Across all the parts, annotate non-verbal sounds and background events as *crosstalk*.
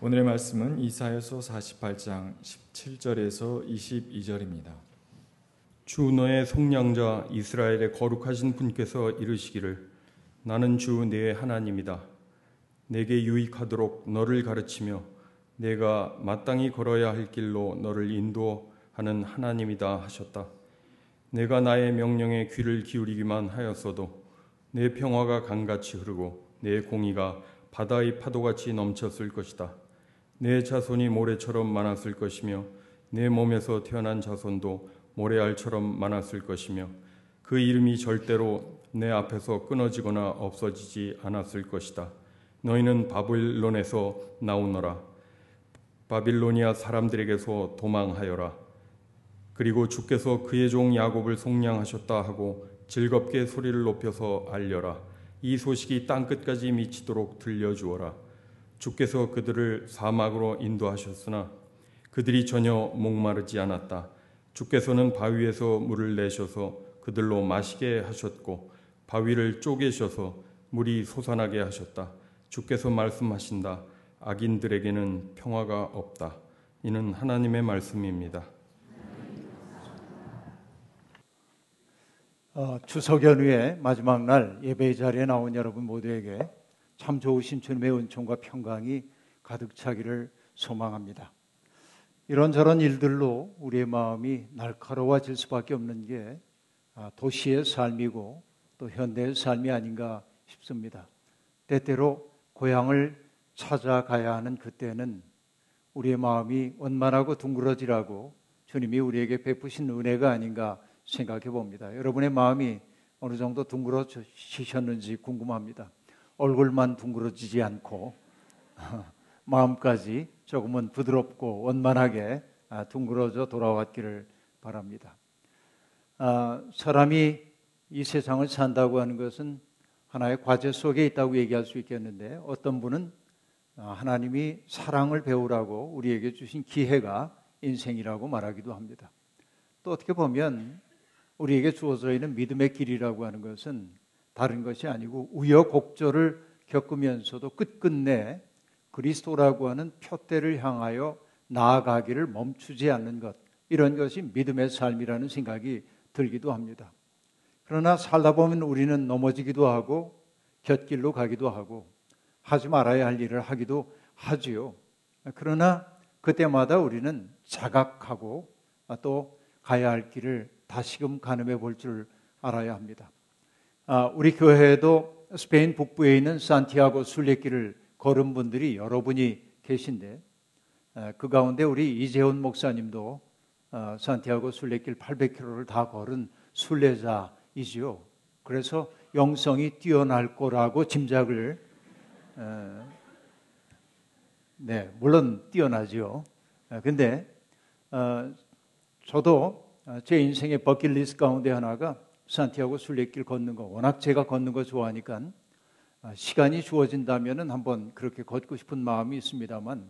오늘의 말씀은 이사야서 48장 17절에서 22절입니다. 주 너의 속량자 이스라엘의 거룩하신 분께서 이르시기를 나는 주 내 하나님이다. 내게 유익하도록 너를 가르치며 내가 마땅히 걸어야 할 길로 너를 인도하는 하나님이다 하셨다. 내가 나의 명령에 귀를 기울이기만 하였어도 내 평화가 강같이 흐르고 내 공의가 바다의 파도같이 넘쳤을 것이다. 내 자손이 모래처럼 많았을 것이며 내 몸에서 태어난 자손도 모래알처럼 많았을 것이며 그 이름이 절대로 내 앞에서 끊어지거나 없어지지 않았을 것이다. 너희는 바빌론에서 나오너라. 바빌로니아 사람들에게서 도망하여라. 그리고 주께서 그의 종 야곱을 속량하셨다 하고 즐겁게 소리를 높여서 알려라. 이 소식이 땅 끝까지 미치도록 들려주어라. 주께서 그들을 사막으로 인도하셨으나 그들이 전혀 목마르지 않았다. 주께서는 바위에서 물을 내셔서 그들로 마시게 하셨고 바위를 쪼개셔서 물이 솟아나게 하셨다. 주께서 말씀하신다. 악인들에게는 평화가 없다. 이는 하나님의 말씀입니다. 어, 추석 연휴의 마지막 날 예배 자리에 나온 여러분 모두에게 참 좋으신 주님의 은총과 평강이 가득 차기를 소망합니다. 이런저런 일들로 우리의 마음이 날카로워질 수밖에 없는 게 아, 도시의 삶이고 또 현대의 삶이 아닌가 싶습니다. 때때로 고향을 찾아가야 하는 그때는 우리의 마음이 원만하고 둥그러지라고 주님이 우리에게 베푸신 은혜가 아닌가 생각해 봅니다. 여러분의 마음이 어느 정도 둥그러지셨는지 궁금합니다. 얼굴만 둥그러지지 않고 *laughs* 마음까지 조금은 부드럽고 원만하게 아, 둥그러져 돌아왔기를 바랍니다. 아, 사람이 이 세상을 산다고 하는 것은 하나의 과제 속에 있다고 얘기할 수 있겠는데 어떤 분은 아, 하나님이 사랑을 배우라고 우리에게 주신 기회가 인생이라고 말하기도 합니다. 또 어떻게 보면 우리에게 주어져 있는 믿음의 길이라고 하는 것은 다른 것이 아니고 우여곡절을 겪으면서도 끝끝내 그리스도라고 하는 표대를 향하여 나아가기를 멈추지 않는 것 이런 것이 믿음의 삶이라는 생각이 들기도 합니다. 그러나 살다 보면 우리는 넘어지기도 하고 곁길로 가기도 하고 하지 말아야 할 일을 하기도 하지요. 그러나 그때마다 우리는 자각하고 또 가야 할 길을 다시금 가늠해 볼 줄 알아야 합니다. 아, 우리 교회에도 스페인 북부에 있는 산티아고 순례길을 걸은 분들이 여러분이 계신데 아, 그 가운데 우리 이재훈 목사님도 아, 산티아고 순례길 800km를 다 걸은 순례자이지요. 그래서 영성이 뛰어날 거라고 짐작을 네 물론 뛰어나죠. 근데 어, 저도 제 인생의 버킷리스트 가운데 하나가 산티아고 순례길 걷는 거 워낙 제가 걷는 거 좋아하니까 아, 시간이 주어진다면은 한번 그렇게 걷고 싶은 마음이 있습니다만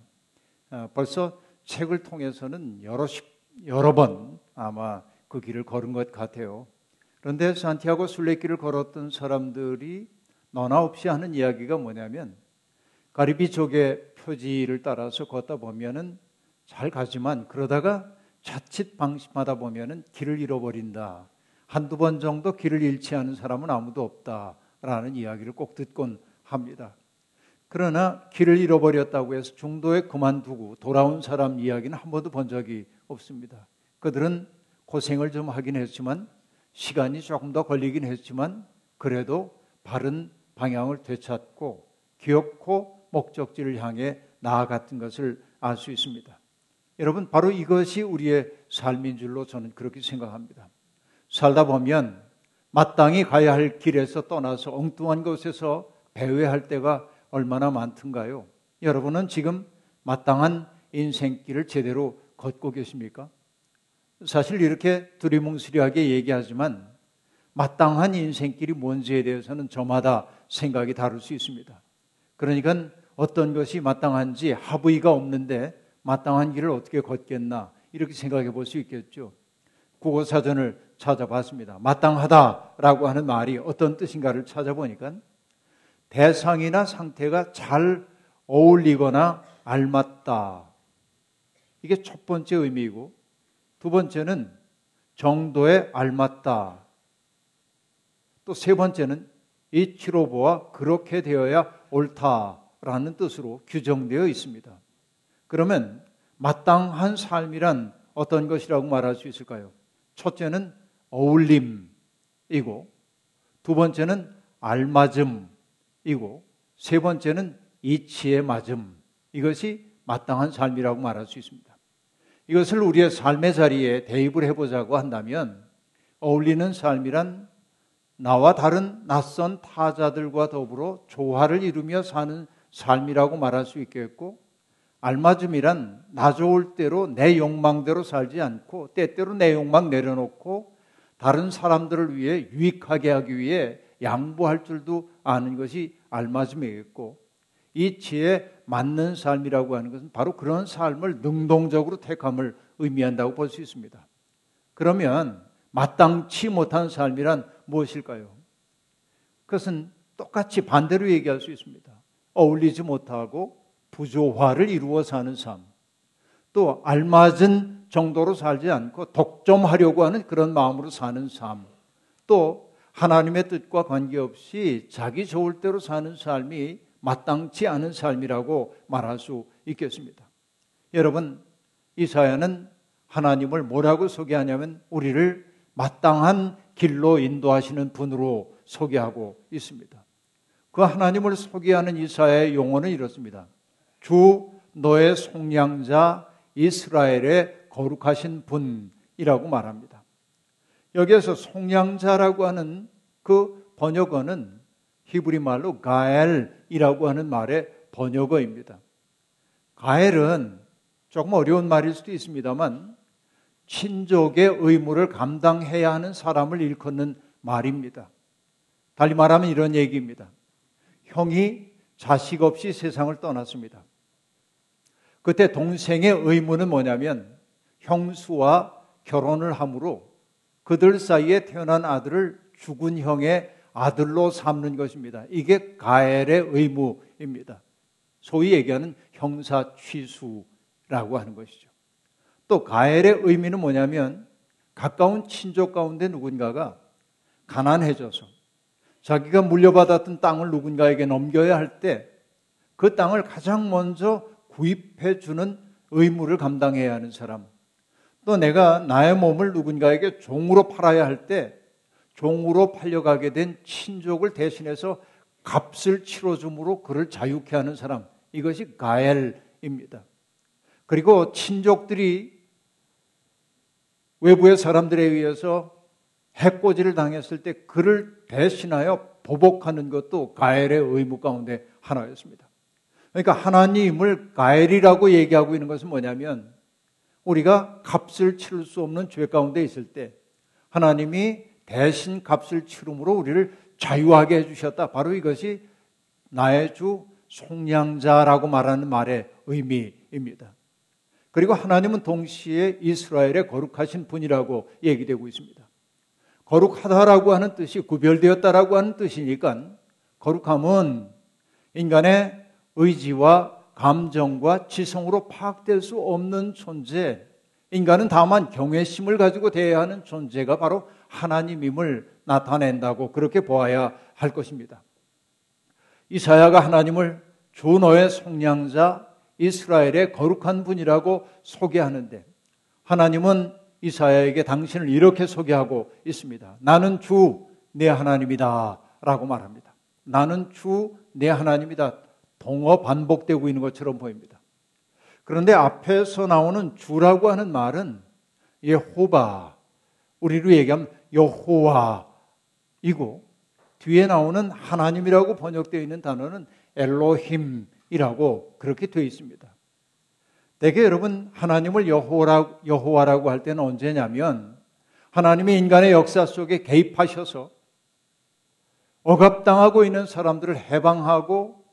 아, 벌써 책을 통해서는 여러 여러 번 아마 그 길을 걸은 것 같아요. 그런데 산티아고 순례길을 걸었던 사람들이 너나 없이 하는 이야기가 뭐냐면 가리비 쪽의 표지를 따라서 걷다 보면은 잘 가지만 그러다가 자칫 방심하다 보면은 길을 잃어버린다. 한두 번 정도 길을 잃지 않은 사람은 아무도 없다라는 이야기를 꼭 듣곤 합니다. 그러나 길을 잃어버렸다고 해서 중도에 그만두고 돌아온 사람 이야기는 한 번도 본 적이 없습니다. 그들은 고생을 좀 하긴 했지만 시간이 조금 더 걸리긴 했지만 그래도 바른 방향을 되찾고 기억코 목적지를 향해 나아갔던 것을 알 수 있습니다. 여러분 바로 이것이 우리의 삶인 줄로 저는 그렇게 생각합니다. 살다 보면 마땅히 가야 할 길에서 떠나서 엉뚱한 곳에서 배회할 때가 얼마나 많던가요? 여러분은 지금 마땅한 인생길을 제대로 걷고 계십니까? 사실 이렇게 두리뭉술하게 얘기하지만 마땅한 인생길이 뭔지에 대해서는 저마다 생각이 다를 수 있습니다. 그러니까 어떤 것이 마땅한지 하부위가 없는데 마땅한 길을 어떻게 걷겠나 이렇게 생각해 볼 수 있겠죠. 국어 사전을 찾아봤습니다. 마땅하다라고 하는 말이 어떤 뜻인가를 찾아보니까 대상이나 상태가 잘 어울리거나 알맞다. 이게 첫 번째 의미이고 두 번째는 정도에 알맞다. 또 세 번째는 이 치로 보아 그렇게 되어야 옳다라는 뜻으로 규정되어 있습니다. 그러면 마땅한 삶이란 어떤 것이라고 말할 수 있을까요? 첫째는 어울림이고 두 번째는 알맞음이고 세 번째는 이치에 맞음. 이것이 마땅한 삶이라고 말할 수 있습니다. 이것을 우리의 삶의 자리에 대입을 해보자고 한다면 어울리는 삶이란 나와 다른 낯선 타자들과 더불어 조화를 이루며 사는 삶이라고 말할 수 있겠고 알맞음이란 나 좋을 대로 내 욕망대로 살지 않고 때때로 내 욕망 내려놓고 다른 사람들을 위해 유익하게 하기 위해 양보할 줄도 아는 것이 알맞음이겠고 이 지에 맞는 삶이라고 하는 것은 바로 그런 삶을 능동적으로 택함을 의미한다고 볼 수 있습니다. 그러면 마땅치 못한 삶이란 무엇일까요? 그것은 똑같이 반대로 얘기할 수 있습니다. 어울리지 못하고 부조화를 이루어 사는 삶. 또 알맞은 정도로 살지 않고 독점하려고 하는 그런 마음으로 사는 삶. 또 하나님의 뜻과 관계없이 자기 좋을 대로 사는 삶이 마땅치 않은 삶이라고 말할 수 있겠습니다. 여러분, 이사야는 하나님을 뭐라고 소개하냐면 우리를 마땅한 길로 인도하시는 분으로 소개하고 있습니다. 그 하나님을 소개하는 이사야의 용어는 이렇습니다. 주 너의 속량자 이스라엘의 거룩하신 분이라고 말합니다. 여기에서 속량자라고 하는 그 번역어는 히브리 말로 가엘이라고 하는 말의 번역어입니다. 가엘은 조금 어려운 말일 수도 있습니다만 친족의 의무를 감당해야 하는 사람을 일컫는 말입니다. 달리 말하면 이런 얘기입니다. 형이 자식 없이 세상을 떠났습니다. 그때 동생의 의무는 뭐냐면 형수와 결혼을 함으로 그들 사이에 태어난 아들을 죽은 형의 아들로 삼는 것입니다. 이게 가엘의 의무입니다. 소위 얘기하는 형사 취수라고 하는 것이죠. 또 가엘의 의미는 뭐냐면 가까운 친족 가운데 누군가가 가난해져서 자기가 물려받았던 땅을 누군가에게 넘겨야 할 때 그 땅을 가장 먼저 구입해 주는 의무를 감당해야 하는 사람. 또 내가 나의 몸을 누군가에게 종으로 팔아야 할 때 종으로 팔려가게 된 친족을 대신해서 값을 치러줌으로 그를 자유케 하는 사람. 이것이 가엘입니다. 그리고 친족들이 외부의 사람들에 의해서 해코지를 당했을 때 그를 대신하여 보복하는 것도 가엘의 의무 가운데 하나였습니다. 그러니까 하나님을 가엘이라고 얘기하고 있는 것은 뭐냐면 우리가 값을 치를 수 없는 죄 가운데 있을 때 하나님이 대신 값을 치름으로 우리를 자유하게 해주셨다. 바로 이것이 나의 주 속량자라고 말하는 말의 의미입니다. 그리고 하나님은 동시에 이스라엘의 거룩하신 분이라고 얘기되고 있습니다. 거룩하다라고 하는 뜻이 구별되었다라고 하는 뜻이니까 거룩함은 인간의 의지와 감정과 지성으로 파악될 수 없는 존재, 인간은 다만 경외심을 가지고 대해야 하는 존재가 바로 하나님임을 나타낸다고 그렇게 보아야 할 것입니다. 이사야가 하나님을 주 너의 속량자 이스라엘의 거룩한 분이라고 소개하는데 하나님은 이사야에게 당신을 이렇게 소개하고 있습니다. 나는 주 내 하나님이다 라고 말합니다. 나는 주 내 하나님이다. 동어 반복되고 있는 것처럼 보입니다. 그런데 앞에서 나오는 주라고 하는 말은 예호바, 우리로 얘기하면 여호와이고 뒤에 나오는 하나님이라고 번역되어 있는 단어는 엘로힘이라고 그렇게 되어 있습니다. 대개 여러분 하나님을 여호와라고, 여호와라고 할 때는 언제냐면 하나님이 인간의 역사 속에 개입하셔서 억압당하고 있는 사람들을 해방하고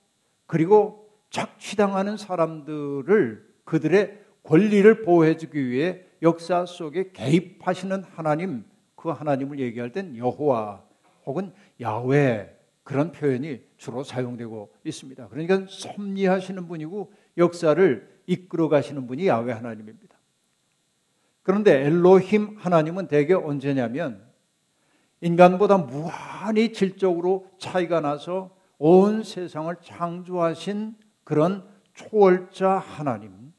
그리고 착취당하는 사람들을 그들의 권리를 보호해주기 위해 역사 속에 개입하시는 하나님, 그 하나님을 얘기할 땐 여호와 혹은 야훼 그런 표현이 주로 사용되고 있습니다. 그러니까 섭리하시는 분이고 역사를 이끌어 가시는 분이 야훼 하나님입니다. 그런데 엘로힘 하나님은 대개 언제냐면 인간보다 무한히 질적으로 차이가 나서 온 세상을 창조하신 그런 초월자 하나님,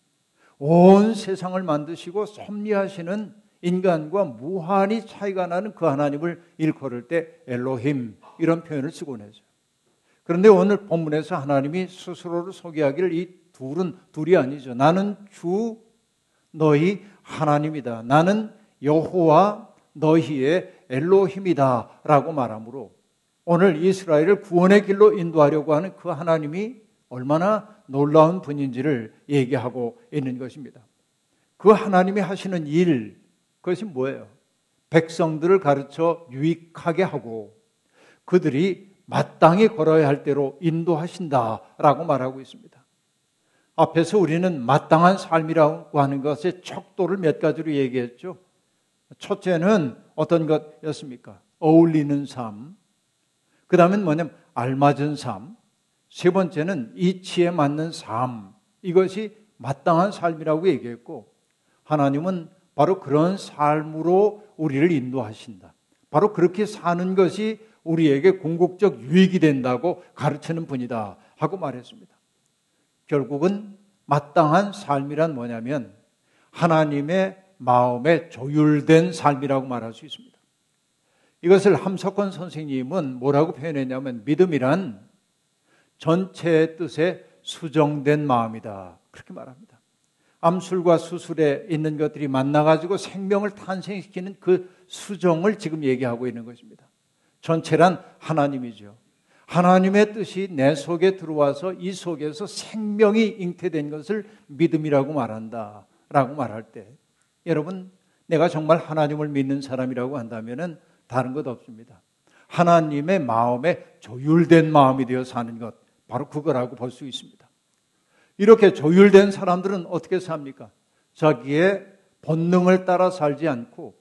온 세상을 만드시고 섭리하시는 인간과 무한히 차이가 나는 그 하나님을 일컬을 때 엘로힘 이런 표현을 쓰곤 하죠. 그런데 오늘 본문에서 하나님이 스스로를 소개하기를 이 둘은 둘이 아니죠. 나는 주 너희 하나님이다. 나는 여호와 너희의 엘로힘이다라고 말하므로 오늘 이스라엘을 구원의 길로 인도하려고 하는 그 하나님이 얼마나 놀라운 분인지를 얘기하고 있는 것입니다. 그 하나님이 하시는 일, 그것이 뭐예요? 백성들을 가르쳐 유익하게 하고 그들이 마땅히 걸어야 할 대로 인도하신다라고 말하고 있습니다. 앞에서 우리는 마땅한 삶이라고 하는 것의 척도를 몇 가지로 얘기했죠. 첫째는 어떤 것이었습니까? 어울리는 삶. 그 다음엔 뭐냐면 알맞은 삶. 세 번째는 이치에 맞는 삶. 이것이 마땅한 삶이라고 얘기했고, 하나님은 바로 그런 삶으로 우리를 인도하신다. 바로 그렇게 사는 것이 우리에게 궁극적 유익이 된다고 가르치는 분이다. 하고 말했습니다. 결국은 마땅한 삶이란 뭐냐면 하나님의 마음에 조율된 삶이라고 말할 수 있습니다. 이것을 함석권 선생님은 뭐라고 표현했냐면 믿음이란 전체의 뜻에 수정된 마음이다. 그렇게 말합니다. 암술과 수술에 있는 것들이 만나가지고 생명을 탄생시키는 그 수정을 지금 얘기하고 있는 것입니다. 전체란 하나님이죠. 하나님의 뜻이 내 속에 들어와서 이 속에서 생명이 잉태된 것을 믿음이라고 말한다. 라고 말할 때, 여러분, 내가 정말 하나님을 믿는 사람이라고 한다면 다른 것 없습니다. 하나님의 마음에 조율된 마음이 되어 사는 것, 바로 그거라고 볼 수 있습니다. 이렇게 조율된 사람들은 어떻게 삽니까? 자기의 본능을 따라 살지 않고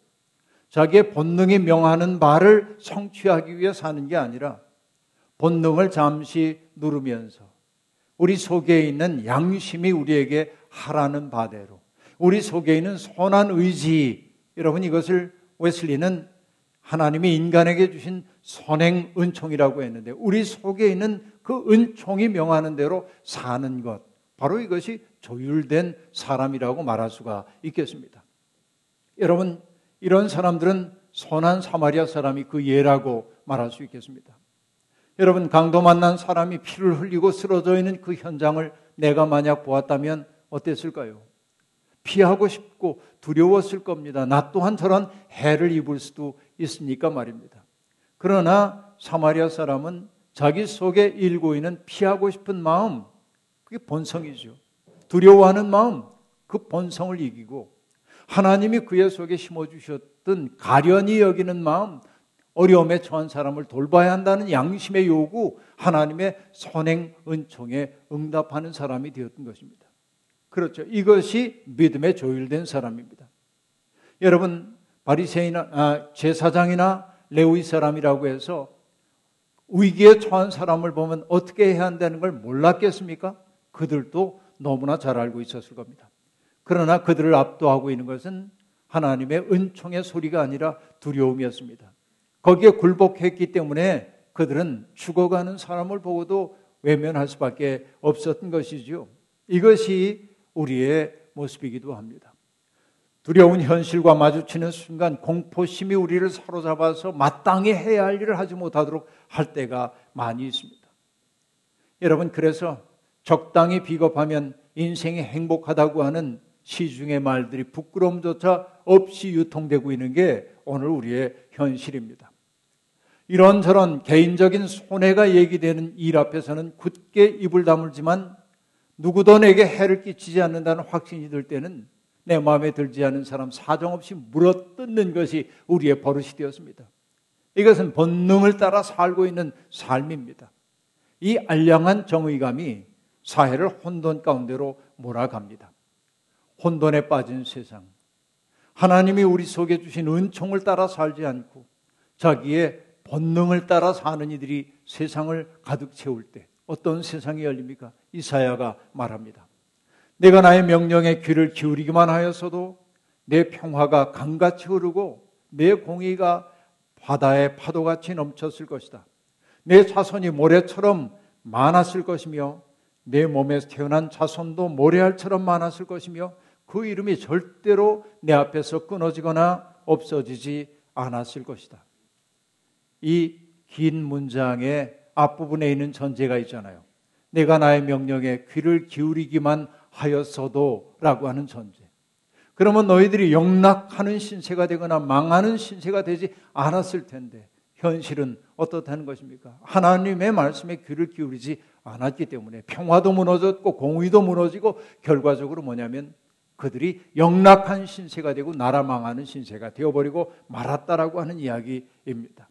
자기의 본능이 명하는 말을 성취하기 위해 사는 게 아니라 본능을 잠시 누르면서 우리 속에 있는 양심이 우리에게 하라는 바대로 우리 속에 있는 선한 의지 여러분 이것을 웨슬리는 하나님이 인간에게 주신 선행 은총이라고 했는데 우리 속에 있는 그 은총이 명하는 대로 사는 것 바로 이것이 조율된 사람이라고 말할 수가 있겠습니다. 여러분 이런 사람들은 선한 사마리아 사람이 그 예라고 말할 수 있겠습니다. 여러분 강도 만난 사람이 피를 흘리고 쓰러져 있는 그 현장을 내가 만약 보았다면 어땠을까요? 피하고 싶고 두려웠을 겁니다. 나 또한 저런 해를 입을 수도 있으니까 말입니다. 그러나 사마리아 사람은 자기 속에 일고 있는 피하고 싶은 마음, 그게 본성이죠. 두려워하는 마음, 그 본성을 이기고 하나님이 그의 속에 심어주셨던 가련히 여기는 마음, 어려움에 처한 사람을 돌봐야 한다는 양심의 요구, 하나님의 선행 은총에 응답하는 사람이 되었던 것입니다. 그렇죠. 이것이 믿음에 조율된 사람입니다. 여러분 바리새이나 아, 제사장이나 레위 사람이라고 해서 위기에 처한 사람을 보면 어떻게 해야 한다는 걸 몰랐겠습니까? 그들도 너무나 잘 알고 있었을 겁니다. 그러나 그들을 압도하고 있는 것은 하나님의 은총의 소리가 아니라 두려움이었습니다. 거기에 굴복했기 때문에 그들은 죽어가는 사람을 보고도 외면할 수밖에 없었던 것이죠. 이것이 우리의 모습이기도 합니다. 두려운 현실과 마주치는 순간 공포심이 우리를 사로잡아서 마땅히 해야 할 일을 하지 못하도록 할 때가 많이 있습니다. 여러분, 그래서 적당히 비겁하면 인생이 행복하다고 하는 시중의 말들이 부끄러움조차 없이 유통되고 있는 게 오늘 우리의 현실입니다. 이런저런 개인적인 손해가 얘기되는 일 앞에서는 굳게 입을 다물지만 누구도 내게 해를 끼치지 않는다는 확신이 들 때는 내 마음에 들지 않은 사람 사정없이 물어뜯는 것이 우리의 버릇이 되었습니다. 이것은 본능을 따라 살고 있는 삶입니다. 이 알량한 정의감이 사회를 혼돈 가운데로 몰아갑니다. 혼돈에 빠진 세상. 하나님이 우리 속에 주신 은총을 따라 살지 않고 자기의 본능을 따라 사는 이들이 세상을 가득 채울 때 어떤 세상이 열립니까? 이사야가 말합니다. 내가 나의 명령에 귀를 기울이기만 하였어도 내 평화가 강같이 흐르고 내 공의가 바다의 파도같이 넘쳤을 것이다. 내 자손이 모래처럼 많았을 것이며 내 몸에서 태어난 자손도 모래알처럼 많았을 것이며 그 이름이 절대로 내 앞에서 끊어지거나 없어지지 않았을 것이다. 이 긴 문장의 앞부분에 있는 전제가 있잖아요. 내가 나의 명령에 귀를 기울이기만 하였어도 라고 하는 전제. 그러면 너희들이 영락하는 신세가 되거나 망하는 신세가 되지 않았을 텐데 현실은 어떻다는 것입니까? 하나님의 말씀에 귀를 기울이지 않았기 때문에 평화도 무너졌고 공의도 무너지고 결과적으로 뭐냐면 그들이 영락한 신세가 되고 나라 망하는 신세가 되어버리고 말았다라고 하는 이야기입니다.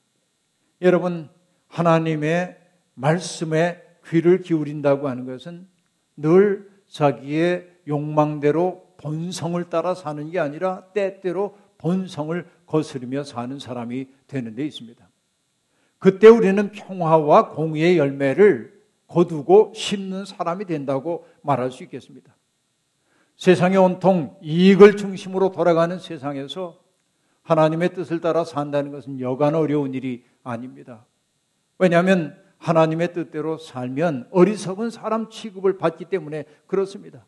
여러분 하나님의 말씀에 귀를 기울인다고 하는 것은 늘 자기의 욕망대로 본성을 따라 사는 게 아니라 때때로 본성을 거스르며 사는 사람이 되는 데 있습니다. 그때 우리는 평화와 공의의 열매를 거두고 심는 사람이 된다고 말할 수 있겠습니다. 세상의 온통 이익을 중심으로 돌아가는 세상에서 하나님의 뜻을 따라 산다는 것은 여간 어려운 일이 아닙니다. 왜냐하면 하나님의 뜻대로 살면 어리석은 사람 취급을 받기 때문에 그렇습니다.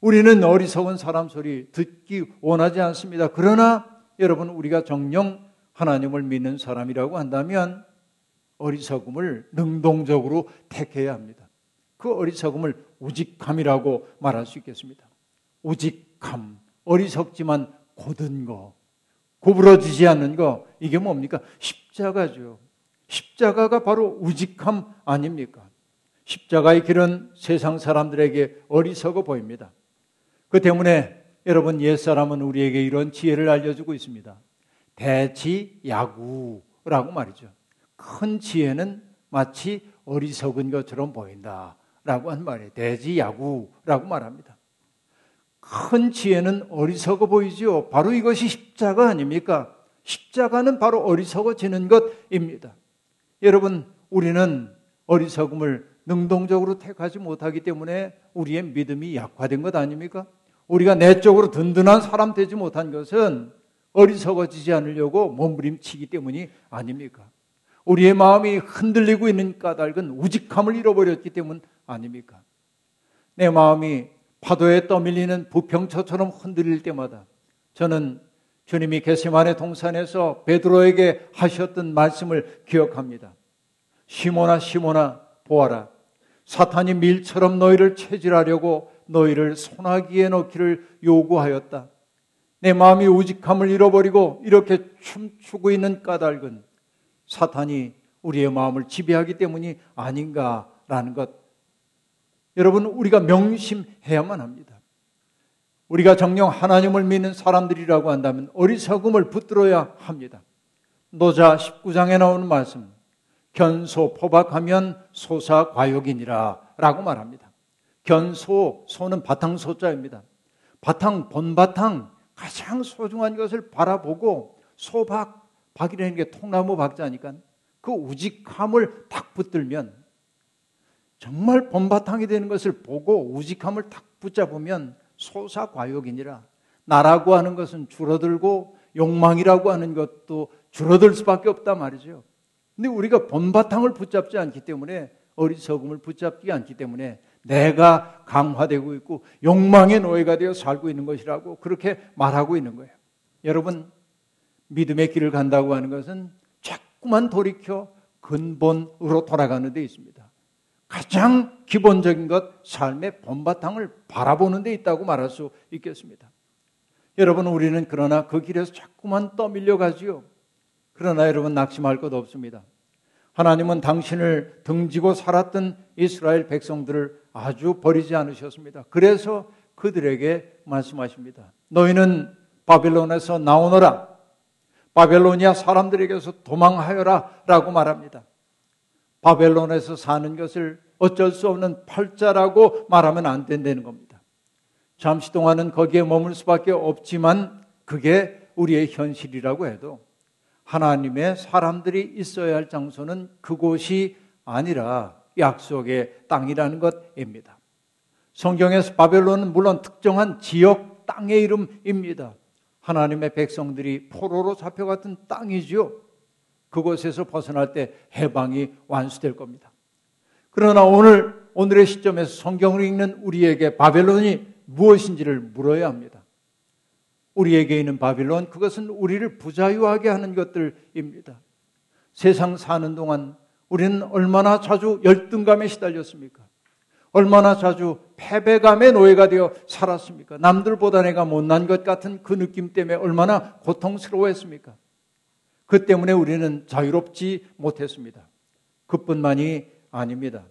우리는 어리석은 사람 소리 듣기 원하지 않습니다. 그러나 여러분 우리가 정령 하나님을 믿는 사람이라고 한다면 어리석음을 능동적으로 택해야 합니다. 그 어리석음을 우직함이라고 말할 수 있겠습니다. 우직함, 어리석지만 고든 거, 구부러지지 않는 거, 이게 뭡니까? 십자가죠. 십자가가 바로 우직함 아닙니까? 십자가의 길은 세상 사람들에게 어리석어 보입니다. 그 때문에 여러분 옛사람은 우리에게 이런 지혜를 알려주고 있습니다. 대지야구라고 말이죠. 큰 지혜는 마치 어리석은 것처럼 보인다. 라고 한 말이에요. 대지야구라고 말합니다. 큰 지혜는 어리석어 보이지요. 바로 이것이 십자가 아닙니까? 십자가는 바로 어리석어지는 것입니다. 여러분, 우리는 어리석음을 능동적으로 택하지 못하기 때문에 우리의 믿음이 약화된 것 아닙니까? 우리가 내적으로 든든한 사람 되지 못한 것은 어리석어지지 않으려고 몸부림치기 때문이 아닙니까? 우리의 마음이 흔들리고 있는 까닭은 우직함을 잃어버렸기 때문 아닙니까? 내 마음이 파도에 떠밀리는 부평처처럼 흔들릴 때마다 저는 주님이 게세만의 동산에서 베드로에게 하셨던 말씀을 기억합니다. 시모나 시모나 보아라. 사탄이 밀처럼 너희를 체질하려고 너희를 소나기에 넣기를 요구하였다. 내 마음이 우직함을 잃어버리고 이렇게 춤추고 있는 까닭은 사탄이 우리의 마음을 지배하기 때문이 아닌가라는 것. 여러분, 우리가 명심해야만 합니다. 우리가 정령 하나님을 믿는 사람들이라고 한다면 어리석음을 붙들어야 합니다. 노자 19장에 나오는 말씀, 견소 포박하면 소사 과욕이니라 라고 말합니다. 견소, 소는 바탕 소자입니다. 바탕, 본바탕, 가장 소중한 것을 바라보고 소박, 박이라는 게 통나무 박자니까 그 우직함을 탁 붙들면 정말 본바탕이 되는 것을 보고 우직함을 탁 붙잡으면 소사과욕이니라 나라고 하는 것은 줄어들고 욕망이라고 하는 것도 줄어들 수밖에 없다 말이죠. 근데 우리가 본바탕을 붙잡지 않기 때문에 어리석음을 붙잡지 않기 때문에 내가 강화되고 있고 욕망의 노예가 되어 살고 있는 것이라고 그렇게 말하고 있는 거예요. 여러분 믿음의 길을 간다고 하는 것은 자꾸만 돌이켜 근본으로 돌아가는 데 있습니다. 가장 기본적인 것, 삶의 본바탕을 바라보는 데 있다고 말할 수 있겠습니다. 여러분, 우리는 그러나 그 길에서 자꾸만 떠밀려 가지요. 그러나 여러분, 낙심할 것 없습니다. 하나님은 당신을 등지고 살았던 이스라엘 백성들을 아주 버리지 않으셨습니다. 그래서 그들에게 말씀하십니다. 너희는 바빌론에서 나오너라. 바벨로니아 사람들에게서 도망하여라 라고 말합니다. 바벨론에서 사는 것을 어쩔 수 없는 팔자라고 말하면 안 된다는 겁니다. 잠시 동안은 거기에 머물 수밖에 없지만 그게 우리의 현실이라고 해도 하나님의 사람들이 있어야 할 장소는 그곳이 아니라 약속의 땅이라는 것입니다. 성경에서 바벨론은 물론 특정한 지역 땅의 이름입니다. 하나님의 백성들이 포로로 잡혀갔던 땅이지요. 그곳에서 벗어날 때 해방이 완수될 겁니다. 그러나 오늘 오늘의 시점에서 성경을 읽는 우리에게 바벨론이 무엇인지를 물어야 합니다. 우리에게 있는 바빌론 그것은 우리를 부자유하게 하는 것들입니다. 세상 사는 동안 우리는 얼마나 자주 열등감에 시달렸습니까? 얼마나 자주 패배감의 노예가 되어 살았습니까? 남들보다 내가 못난 것 같은 그 느낌 때문에 얼마나 고통스러워했습니까? 그 때문에 우리는 자유롭지 못했습니다. 그뿐만이 아닙니다.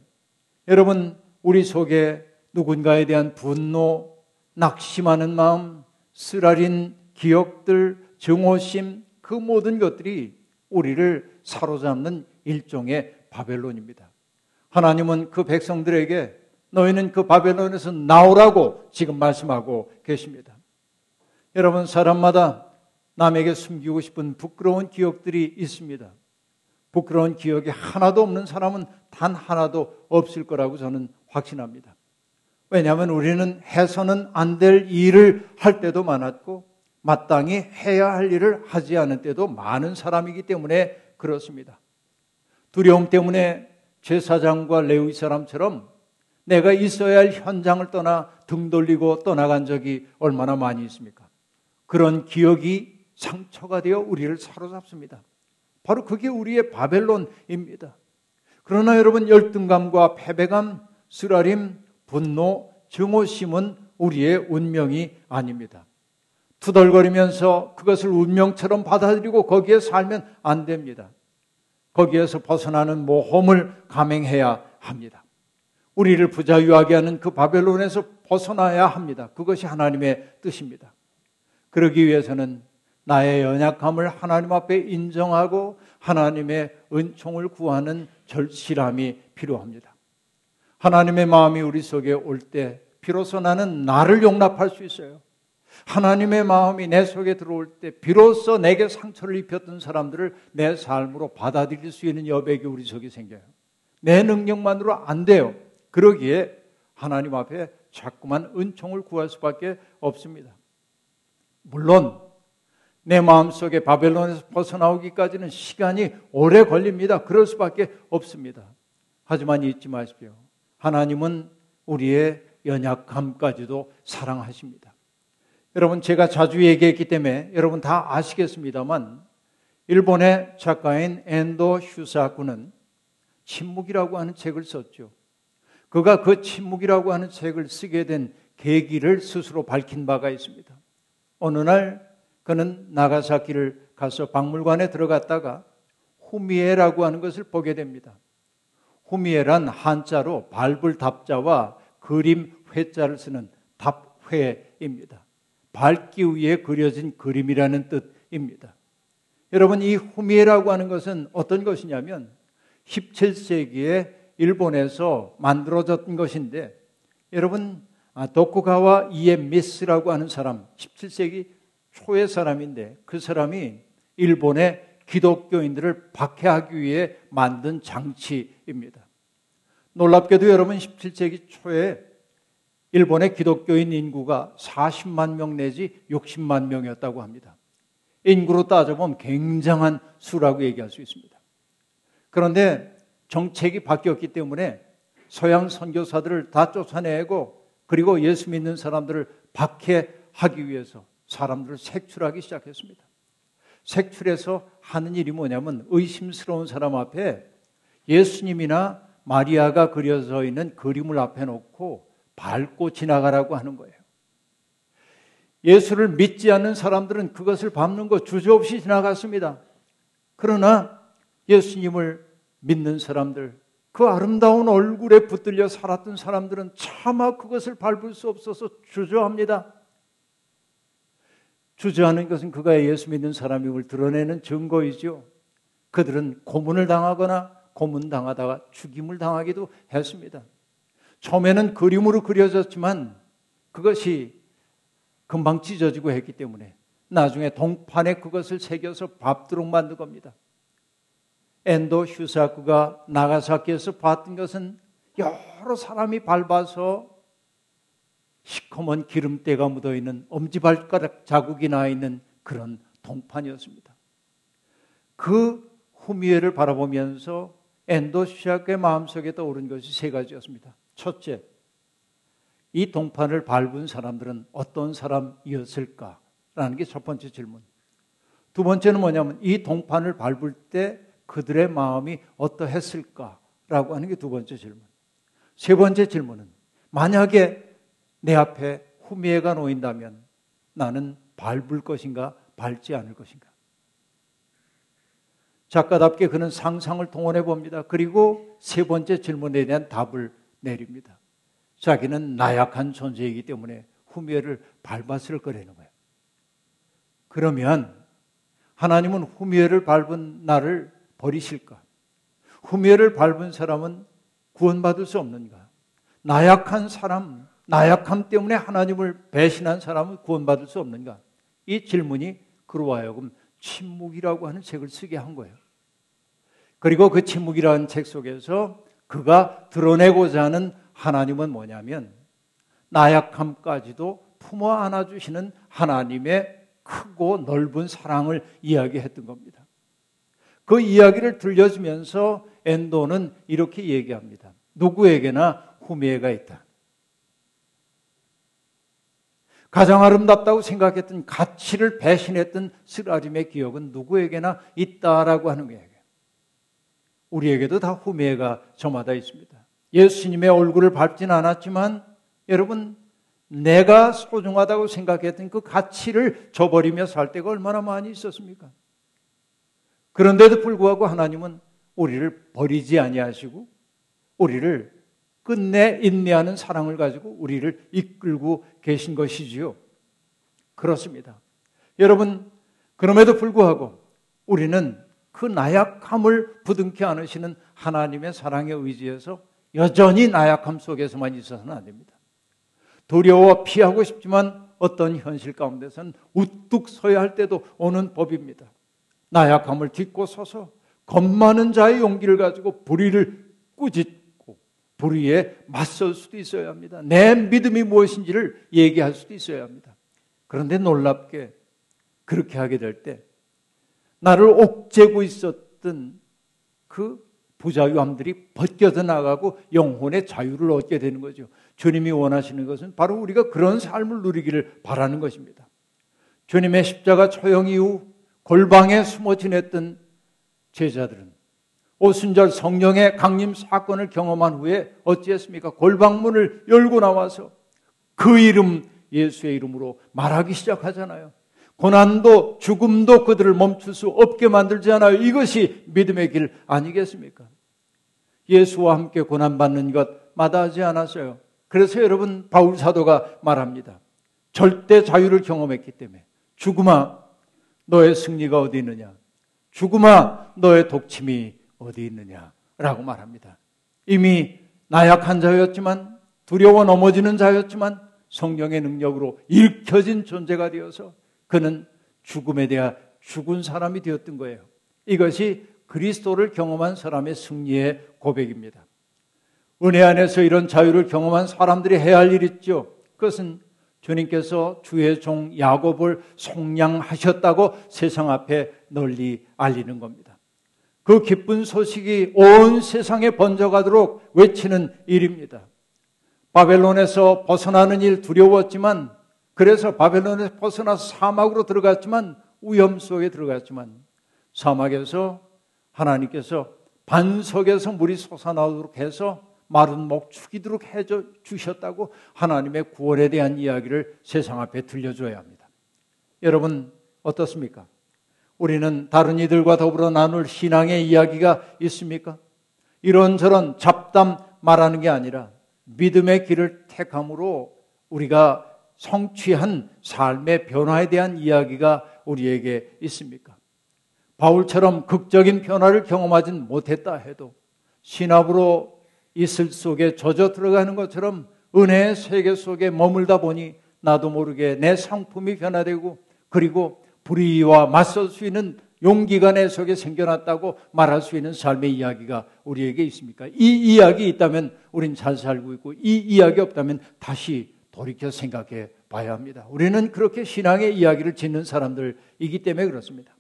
여러분, 우리 속에 누군가에 대한 분노, 낙심하는 마음, 쓰라린 기억들, 증오심, 그 모든 것들이 우리를 사로잡는 일종의 바벨론입니다. 하나님은 그 백성들에게 너희는 그 바벨론에서 나오라고 지금 말씀하고 계십니다. 여러분, 사람마다 남에게 숨기고 싶은 부끄러운 기억들이 있습니다. 부끄러운 기억이 하나도 없는 사람은 단 하나도 없을 거라고 저는 확신합니다. 왜냐하면 우리는 해서는 안 될 일을 할 때도 많았고 마땅히 해야 할 일을 하지 않을 때도 많은 사람이기 때문에 그렇습니다. 두려움 때문에 제사장과 레위 사람처럼 내가 있어야 할 현장을 떠나 등 돌리고 떠나간 적이 얼마나 많이 있습니까? 그런 기억이 상처가 되어 우리를 사로잡습니다. 바로 그게 우리의 바벨론입니다. 그러나 여러분 열등감과 패배감, 쓰라림, 분노, 증오심은 우리의 운명이 아닙니다. 투덜거리면서 그것을 운명처럼 받아들이고 거기에 살면 안 됩니다. 거기에서 벗어나는 모험을 감행해야 합니다. 우리를 부자유하게 하는 그 바벨론에서 벗어나야 합니다. 그것이 하나님의 뜻입니다. 그러기 위해서는 나의 연약함을 하나님 앞에 인정하고 하나님의 은총을 구하는 절실함이 필요합니다. 하나님의 마음이 우리 속에 올 때 비로소 나는 나를 용납할 수 있어요. 하나님의 마음이 내 속에 들어올 때 비로소 내게 상처를 입혔던 사람들을 내 삶으로 받아들일 수 있는 여백이 우리 속에 생겨요. 내 능력만으로 안 돼요. 그러기에 하나님 앞에 자꾸만 은총을 구할 수밖에 없습니다. 물론 내 마음속에 바벨론에서 벗어나오기까지는 시간이 오래 걸립니다. 그럴 수밖에 없습니다. 하지만 잊지 마십시오. 하나님은 우리의 연약함까지도 사랑하십니다. 여러분, 제가 자주 얘기했기 때문에 여러분 다 아시겠습니다만, 일본의 작가인 엔도 휴사쿠는 침묵이라고 하는 책을 썼죠. 그가 그 침묵이라고 하는 책을 쓰게 된 계기를 스스로 밝힌 바가 있습니다. 어느 날 그는 나가사키를 가서 박물관에 들어갔다가 후미에라고 하는 것을 보게 됩니다. 후미에란 한자로 밟을 답자와 그림 회자를 쓰는 답회입니다. 밟기 위해 그려진 그림이라는 뜻입니다. 여러분 이 후미에라고 하는 것은 어떤 것이냐면 17세기에 일본에서 만들어졌던 것인데 여러분 아, 도쿠가와 이에미스라고 하는 사람 17세기 초의 사람인데 그 사람이 일본의 기독교인들을 박해하기 위해 만든 장치입니다. 놀랍게도 여러분 17세기 초에 일본의 기독교인 인구가 40만 명 내지 60만 명이었다고 합니다. 인구로 따져보면 굉장한 수라고 얘기할 수 있습니다. 그런데 정책이 바뀌었기 때문에 서양 선교사들을 다 쫓아내고 그리고 예수 믿는 사람들을 박해하기 위해서 사람들을 색출하기 시작했습니다. 색출해서 하는 일이 뭐냐면 의심스러운 사람 앞에 예수님이나 마리아가 그려져 있는 그림을 앞에 놓고 밟고 지나가라고 하는 거예요. 예수를 믿지 않는 사람들은 그것을 밟는 거 주저없이 지나갔습니다. 그러나 예수님을 믿는 사람들, 그 아름다운 얼굴에 붙들려 살았던 사람들은 차마 그것을 밟을 수 없어서 주저합니다. 주저하는 것은 그가 예수 믿는 사람임을 드러내는 증거이죠. 그들은 고문을 당하거나 고문 당하다가 죽임을 당하기도 했습니다. 처음에는 그림으로 그려졌지만 그것이 금방 찢어지고 했기 때문에 나중에 동판에 그것을 새겨서 밟도록 만든 겁니다. 엔도 휴사쿠가 나가사키에서 봤던 것은 여러 사람이 밟아서 시커먼 기름때가 묻어 있는 엄지발가락 자국이 나 있는 그런 동판이었습니다. 그 후미에를 바라보면서 엔도시아의 마음속에 떠오른 것이 세 가지였습니다. 첫째, 이 동판을 밟은 사람들은 어떤 사람이었을까라는 게 첫 번째 질문. 두 번째는 뭐냐면 이 동판을 밟을 때 그들의 마음이 어떠했을까라고 하는 게 두 번째 질문. 세 번째 질문은 만약에 내 앞에 후미에가 놓인다면 나는 밟을 것인가 밟지 않을 것인가. 작가답게 그는 상상을 동원해 봅니다. 그리고 세 번째 질문에 대한 답을 내립니다. 자기는 나약한 존재이기 때문에 후미에를 밟았을 거라는 거예요. 그러면 하나님은 후미에를 밟은 나를 버리실까? 후미에를 밟은 사람은 구원받을 수 없는가? 나약한 사람, 나약함 때문에 하나님을 배신한 사람은 구원받을 수 없는가? 이 질문이 그로 하여금 침묵이라고 하는 책을 쓰게 한 거예요. 그리고 그 침묵이라는 책 속에서 그가 드러내고자 하는 하나님은 뭐냐면 나약함까지도 품어 안아주시는 하나님의 크고 넓은 사랑을 이야기했던 겁니다. 그 이야기를 들려주면서 엔도는 이렇게 얘기합니다. 누구에게나 후미가 있다. 가장 아름답다고 생각했던 가치를 배신했던 스라림의 기억은 누구에게나 있다라고 하는 거예요. 우리에게도 다 후미가 저마다 있습니다. 예수님의 얼굴을 밟지는 않았지만 여러분 내가 소중하다고 생각했던 그 가치를 저버리며 살 때가 얼마나 많이 있었습니까? 그런데도 불구하고 하나님은 우리를 버리지 아니하시고 우리를 끝내 인내하는 사랑을 가지고 우리를 이끌고 계신 것이지요. 그렇습니다. 여러분, 그럼에도 불구하고 우리는 그 나약함을 부둥켜 안으시는 하나님의 사랑에 의지해서 여전히 나약함 속에서만 있어서는 안 됩니다. 두려워 피하고 싶지만 어떤 현실 가운데서는 우뚝 서야 할 때도 오는 법입니다. 나약함을 딛고 서서 겁 많은 자의 용기를 가지고 불의를 꾸짖고 불의에 맞설 수도 있어야 합니다. 내 믿음이 무엇인지를 얘기할 수도 있어야 합니다. 그런데 놀랍게 그렇게 하게 될 때 나를 옥죄고 있었던 그 부자유함들이 벗겨져 나가고 영혼의 자유를 얻게 되는 거죠. 주님이 원하시는 것은 바로 우리가 그런 삶을 누리기를 바라는 것입니다. 주님의 십자가 처형 이후 골방에 숨어 지냈던 제자들은 오순절 성령의 강림 사건을 경험한 후에 어찌했습니까? 골방문을 열고 나와서 그 이름 예수의 이름으로 말하기 시작하잖아요. 고난도 죽음도 그들을 멈출 수 없게 만들지 않아요. 이것이 믿음의 길 아니겠습니까? 예수와 함께 고난받는 것 마다하지 않았어요. 그래서 여러분 바울 사도가 말합니다. 절대 자유를 경험했기 때문에 죽음아 너의 승리가 어디 있느냐? 죽음아 너의 독침이 어디 있느냐라고 말합니다. 이미 나약한 자였지만 두려워 넘어지는 자였지만 성령의 능력으로 일켜진 존재가 되어서 그는 죽음에 대한 죽은 사람이 되었던 거예요. 이것이 그리스도를 경험한 사람의 승리의 고백입니다. 은혜 안에서 이런 자유를 경험한 사람들이 해야 할일 있죠. 그것은 주님께서 주의 종 야곱을 속량하셨다고 세상 앞에 널리 알리는 겁니다. 그 기쁜 소식이 온 세상에 번져가도록 외치는 일입니다. 바벨론에서 벗어나는 일 두려웠지만 그래서 바벨론에서 벗어나서 사막으로 들어갔지만 위험 속에 들어갔지만 사막에서 하나님께서 반석에서 물이 솟아나오도록 해서 마른 목 죽이도록 해 주셨다고 하나님의 구원에 대한 이야기를 세상 앞에 들려줘야 합니다. 여러분 어떻습니까? 우리는 다른 이들과 더불어 나눌 신앙의 이야기가 있습니까? 이런저런 잡담 말하는 게 아니라 믿음의 길을 택함으로 우리가 성취한 삶의 변화에 대한 이야기가 우리에게 있습니까? 바울처럼 극적인 변화를 경험하진 못했다 해도 신압으로 이슬 속에 젖어 들어가는 것처럼 은혜의 세계 속에 머물다 보니 나도 모르게 내 상품이 변화되고 그리고 불의와 맞설 수 있는 용기가 내 속에 생겨났다고 말할 수 있는 삶의 이야기가 우리에게 있습니까? 이 이야기 있다면 우린 잘 살고 있고 이 이야기 없다면 다시 돌이켜 생각해 봐야 합니다. 우리는 그렇게 신앙의 이야기를 짓는 사람들이기 때문에 그렇습니다.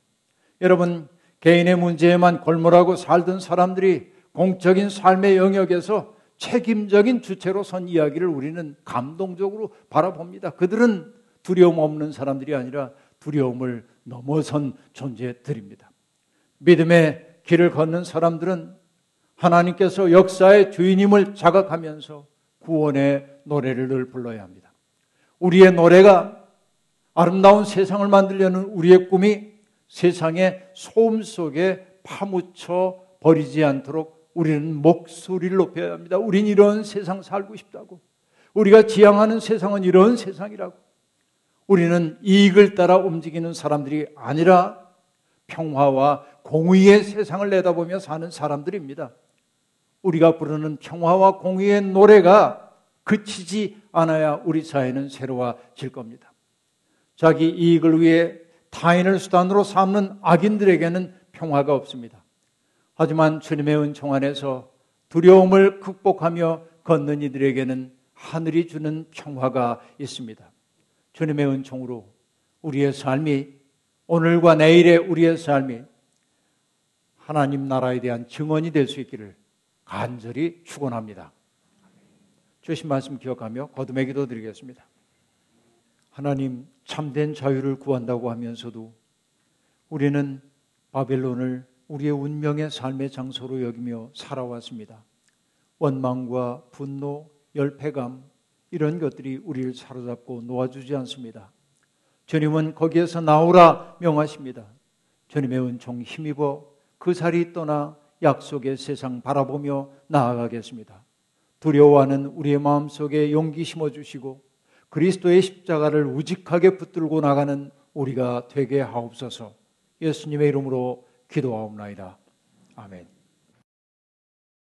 여러분, 개인의 문제에만 골몰하고 살던 사람들이 공적인 삶의 영역에서 책임적인 주체로 선 이야기를 우리는 감동적으로 바라봅니다. 그들은 두려움 없는 사람들이 아니라 두려움을 넘어선 존재들입니다. 믿음의 길을 걷는 사람들은 하나님께서 역사의 주인임을 자각하면서 구원의 노래를 늘 불러야 합니다. 우리의 노래가 아름다운 세상을 만들려는 우리의 꿈이 세상의 소음 속에 파묻혀 버리지 않도록 우리는 목소리를 높여야 합니다. 우린 이런 세상 살고 싶다고. 우리가 지향하는 세상은 이런 세상이라고. 우리는 이익을 따라 움직이는 사람들이 아니라 평화와 공의의 세상을 내다보며 사는 사람들입니다. 우리가 부르는 평화와 공의의 노래가 그치지 않아야 우리 사회는 새로워질 겁니다. 자기 이익을 위해 타인을 수단으로 삼는 악인들에게는 평화가 없습니다. 하지만 주님의 은총 안에서 두려움을 극복하며 걷는 이들에게는 하늘이 주는 평화가 있습니다. 주님의 은총으로 우리의 삶이 오늘과 내일의 우리의 삶이 하나님 나라에 대한 증언이 될 수 있기를 간절히 축원합니다. 주신 말씀 기억하며 거듭의 기도 드리겠습니다. 하나님 참된 자유를 구한다고 하면서도 우리는 바벨론을 우리의 운명의 삶의 장소로 여기며 살아왔습니다. 원망과 분노, 열패감 이런 것들이 우리를 사로잡고 놓아주지 않습니다. 주님은 거기에서 나오라 명하십니다. 주님의 은총 힘입어 그 자리 떠나 약속의 세상 바라보며 나아가겠습니다. 두려워하는 우리의 마음 속에 용기 심어주시고 그리스도의 십자가를 우직하게 붙들고 나가는 우리가 되게 하옵소서 예수님의 이름으로 기도하옵나이다. 아멘.